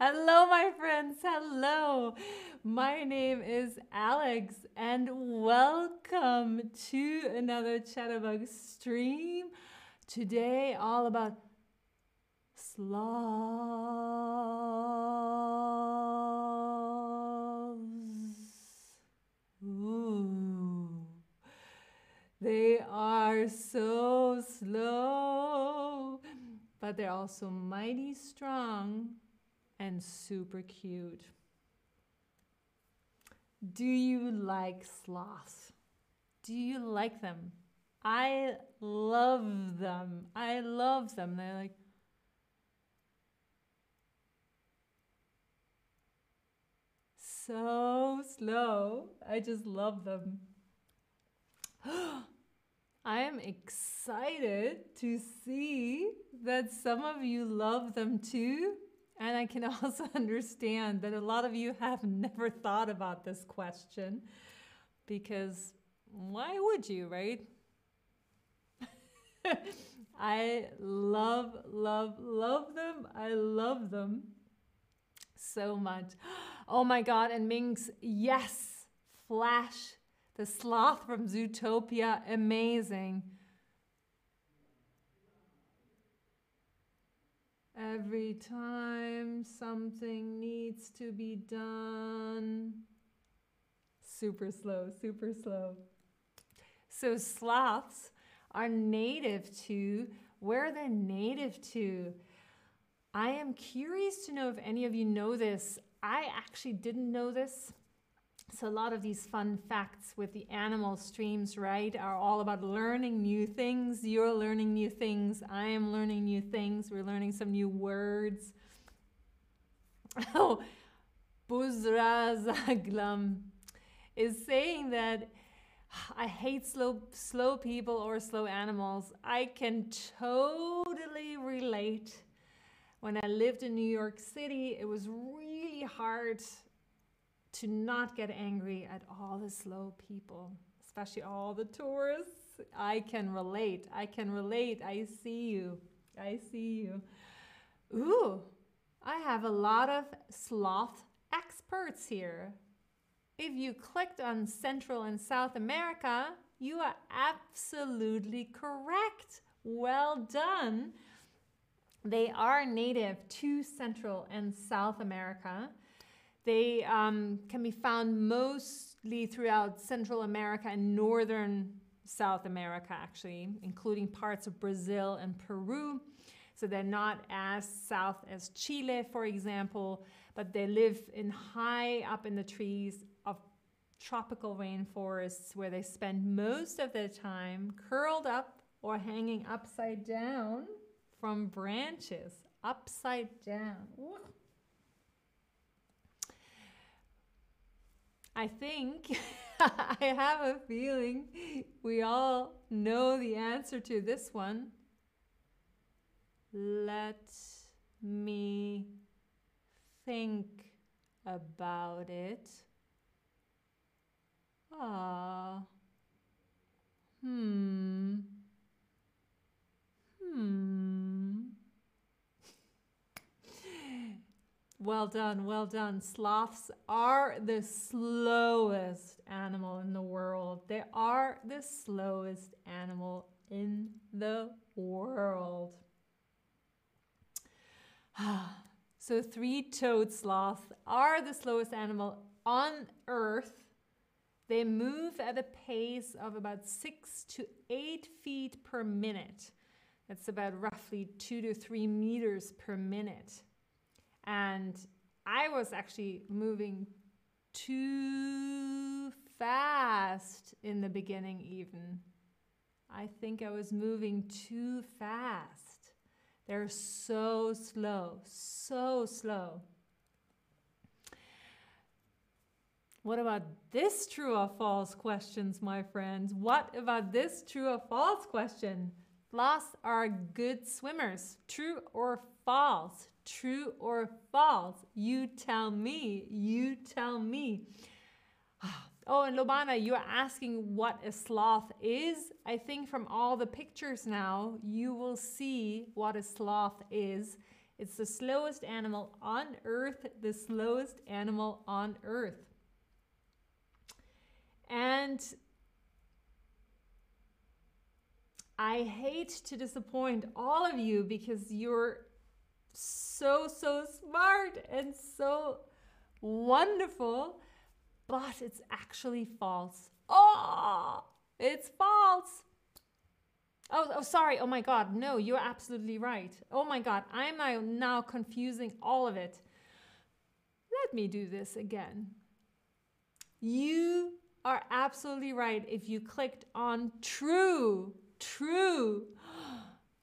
Hello, my friends. Hello. My name is Alex, and welcome to another Chatterbug stream. Today, all about sloths. Ooh. They are so slow, but they're also mighty strong and super cute. Do you like sloths? Do you like them? I love them. I love them. They're like, so slow. I just love them. I am excited to see that some of you love them too. And I can also understand that a lot of you have never thought about this question because why would you, right? I love, love, love them. I love them so much. Oh my God. And Minx, yes, Flash, the sloth from Zootopia, amazing. Every time something needs to be done. Super slow, super slow. So sloths are native to, where they're they native to? I am curious to know if any of you know this. I actually didn't know this. So a lot of these fun facts with the animal streams, right, are all about learning new things. You're learning new things. I am learning new things. We're learning some new words. Oh, Buzra Zaglam is saying that I hate slow slow people or slow animals. I can totally relate. When I lived in New York City, it was really hard to not get angry at all the slow people, especially all the tourists. I can relate. I can relate. I see you. I see you. Ooh, I have a lot of sloth experts here. If you clicked on Central and South America, you are absolutely correct. Well done. They are native to Central and South America. They um, can be found mostly throughout Central America and Northern South America, actually, including parts of Brazil and Peru. So they're not as south as Chile, for example, but they live in high up in the trees of tropical rainforests where they spend most of their time curled up or hanging upside down from branches. Upside down. I think I have a feeling we all know the answer to this one. Let me think about it. Ah. Hmm. Hmm. Well done, well done. Sloths are the slowest animal in the world. They are the slowest animal in the world. so three-toed sloths are the slowest animal on earth. They move at a pace of about six to eight feet per minute. That's about roughly two to three meters per minute. And I was actually moving too fast in the beginning, even. I think I was moving too fast. They're so slow, so slow. What about this true or false questions, my friends? What about this true or false question? Sloths are good swimmers. True or false? True or false? You tell me. You tell me. Oh, and Lobana, you're asking what a sloth is. I think from all the pictures now, you will see what a sloth is. It's the slowest animal on earth, the slowest animal on earth. And I hate to disappoint all of you because you're so, so smart and so wonderful, but it's actually false. Oh, it's false. Oh, oh, sorry. Oh my God. No, you're absolutely right. Oh my God. I'm now, now confusing all of it. Let me do this again. You are absolutely right if you clicked on true true.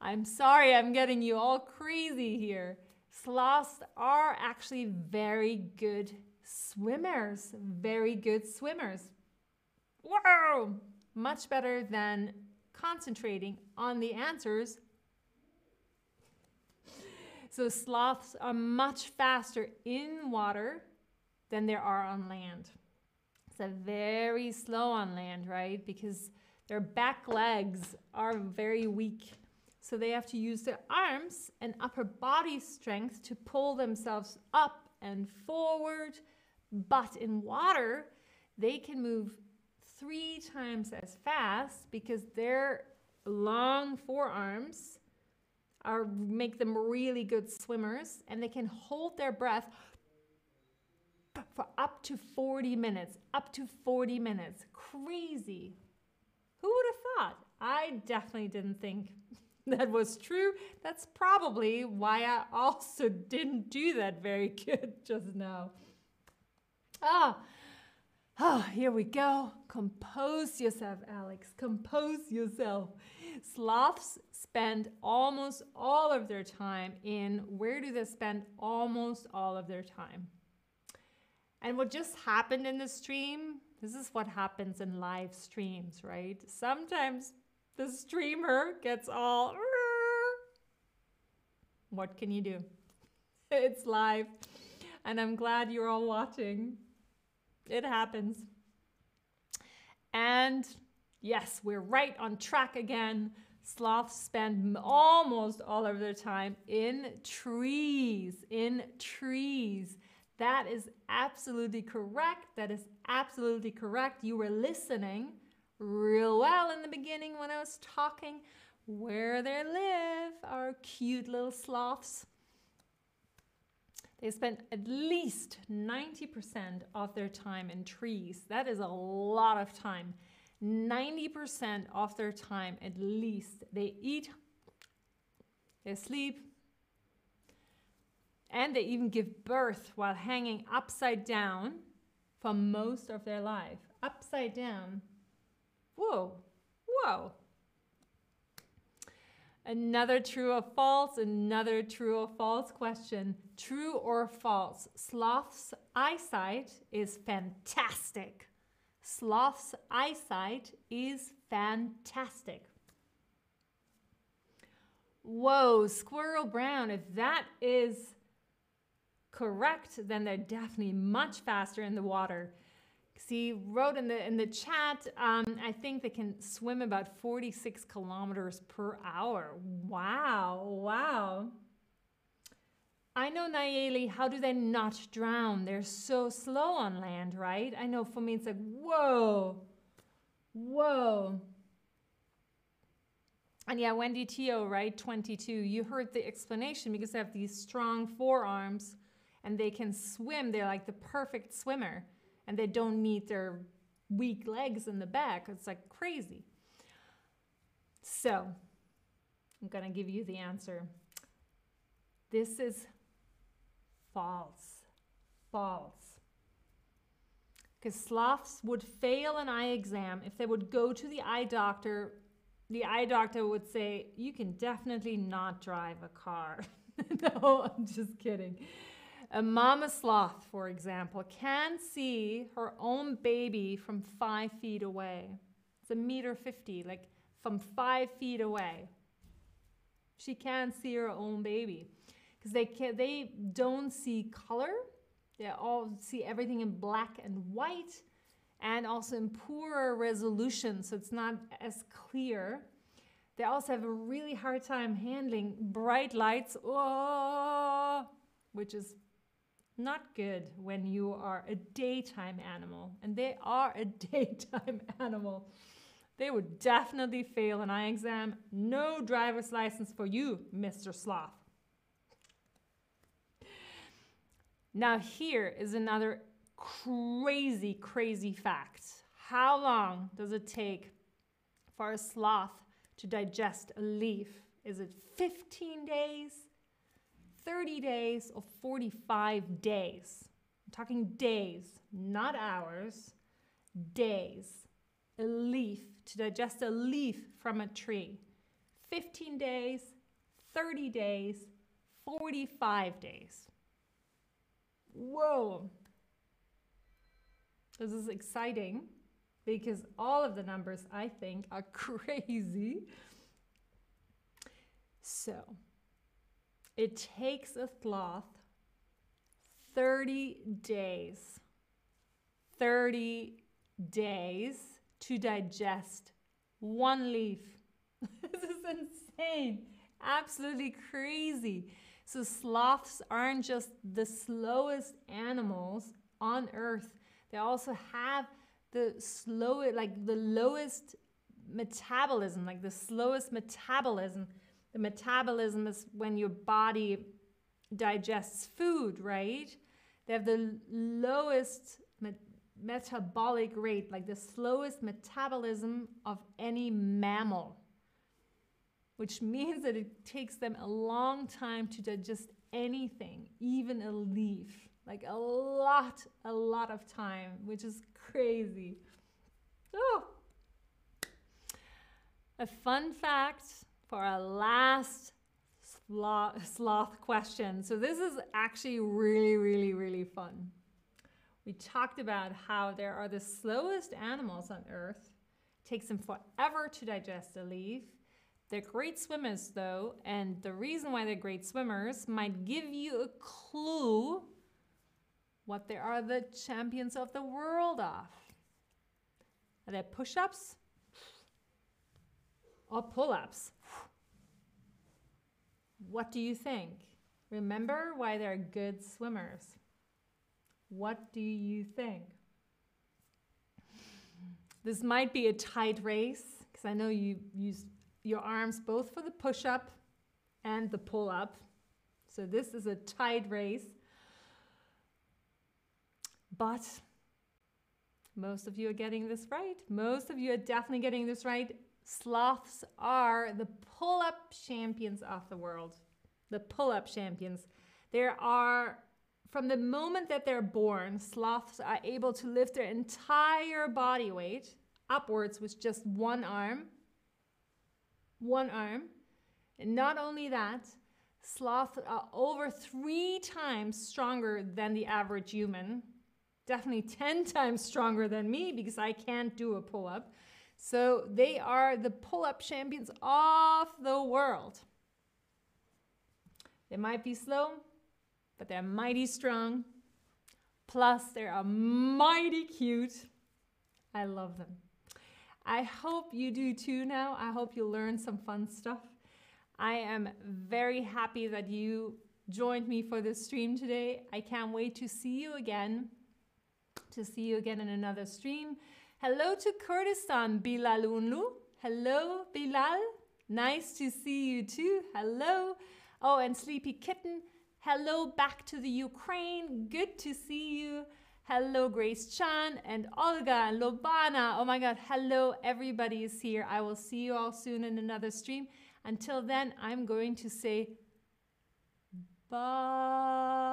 I'm sorry, I'm getting you all crazy here. Sloths are actually very good swimmers, very good swimmers. Whoa! Much better than concentrating on the answers. So sloths are much faster in water than they are on land. So very slow on land, right? Because their back legs are very weak. So they have to use their arms and upper body strength to pull themselves up and forward. But in water, they can move three times as fast because their long forearms are make them really good swimmers and they can hold their breath for up to 40 minutes up to 40 minutes crazy who would have thought? I definitely didn't think that was true. That's probably why I also didn't do that very good just now. Ah, oh, here we go. Compose yourself, Alex. Compose yourself. Sloths spend almost all of their time in where do they spend almost all of their time? And what just happened in the stream this is what happens in live streams, right? Sometimes the streamer gets all. What can you do? It's live. And I'm glad you're all watching. It happens. And yes, we're right on track again. Sloths spend almost all of their time in trees, in trees. That is absolutely correct. That is absolutely correct. You were listening real well in the beginning when I was talking where they live, our cute little sloths. They spend at least 90% of their time in trees. That is a lot of time. 90% of their time at least. They eat, they sleep, and they even give birth while hanging upside down for most of their life. Upside down. Whoa, whoa. Another true or false, another true or false question. True or false? Sloth's eyesight is fantastic. Sloth's eyesight is fantastic. Whoa, Squirrel Brown, if that is correct, then they're definitely much faster in the water. See, wrote in the in the chat, um, I think they can swim about 46 kilometers per hour. Wow, wow. I know Nayeli, how do they not drown? They're so slow on land, right? I know for me it's like, whoa, whoa. And yeah, Wendy Teo, right, 22, you heard the explanation because they have these strong forearms and they can swim. They're like the perfect swimmer and they don't need their weak legs in the back. It's like crazy. So I'm going to give you the answer. This is false. False. Because sloths would fail an eye exam if they would go to the eye doctor. The eye doctor would say, You can definitely not drive a car. no, I'm just kidding. A mama sloth, for example, can see her own baby from five feet away. It's a meter 50, like from five feet away. She can see her own baby because they, can, they don't see color. They all see everything in black and white and also in poorer resolution, so it's not as clear. They also have a really hard time handling bright lights, oh, which is not good when you are a daytime animal. And they are a daytime animal. They would definitely fail an eye exam. No driver's license for you, Mr. Sloth. Now, here is another crazy, crazy fact. How long does it take for a sloth to digest a leaf? Is it 15 days, 30 days, or 45 days? I'm talking days, not hours, days. A leaf, to digest a leaf from a tree. 15 days, 30 days, 45 days. Whoa. This is exciting because all of the numbers I think are crazy. So it takes a sloth 30 days, 30 days to digest one leaf. this is insane, absolutely crazy. So, sloths aren't just the slowest animals on earth, they also have the slowest, like the lowest metabolism, like the slowest metabolism. The metabolism is when your body digests food, right? They have the lowest met metabolic rate, like the slowest metabolism of any mammal, which means that it takes them a long time to digest anything, even a leaf. Like a lot, a lot of time, which is crazy. Oh. A fun fact for our last sloth, question. So this is actually really, really, really fun. We talked about how there are the slowest animals on earth. It takes them forever to digest a leaf. They're great swimmers though, and the reason why they're great swimmers might give you a clue what they are the champions of the world of. Are they push ups or pull ups? What do you think? Remember why they're good swimmers. What do you think? This might be a tight race because I know you use your arms both for the push up and the pull up. So this is a tight race. But most of you are getting this right. Most of you are definitely getting this right. Sloths are the pull up champions of the world. The pull up champions. There are, from the moment that they're born, sloths are able to lift their entire body weight upwards with just one arm. One arm. And not only that, sloths are over three times stronger than the average human definitely 10 times stronger than me because I can't do a pull up. So they are the pull up champions of the world. They might be slow, but they're mighty strong. Plus, they are mighty cute. I love them. I hope you do too now. I hope you learn some fun stuff. I am very happy that you joined me for this stream today. I can't wait to see you again to see you again in another stream. Hello to Kurdistan, Bilal Unlu. Hello, Bilal. Nice to see you too. Hello. Oh, and Sleepy Kitten. Hello back to the Ukraine. Good to see you. Hello, Grace Chan and Olga and Lobana. Oh my God. Hello, everybody is here. I will see you all soon in another stream. Until then, I'm going to say bye.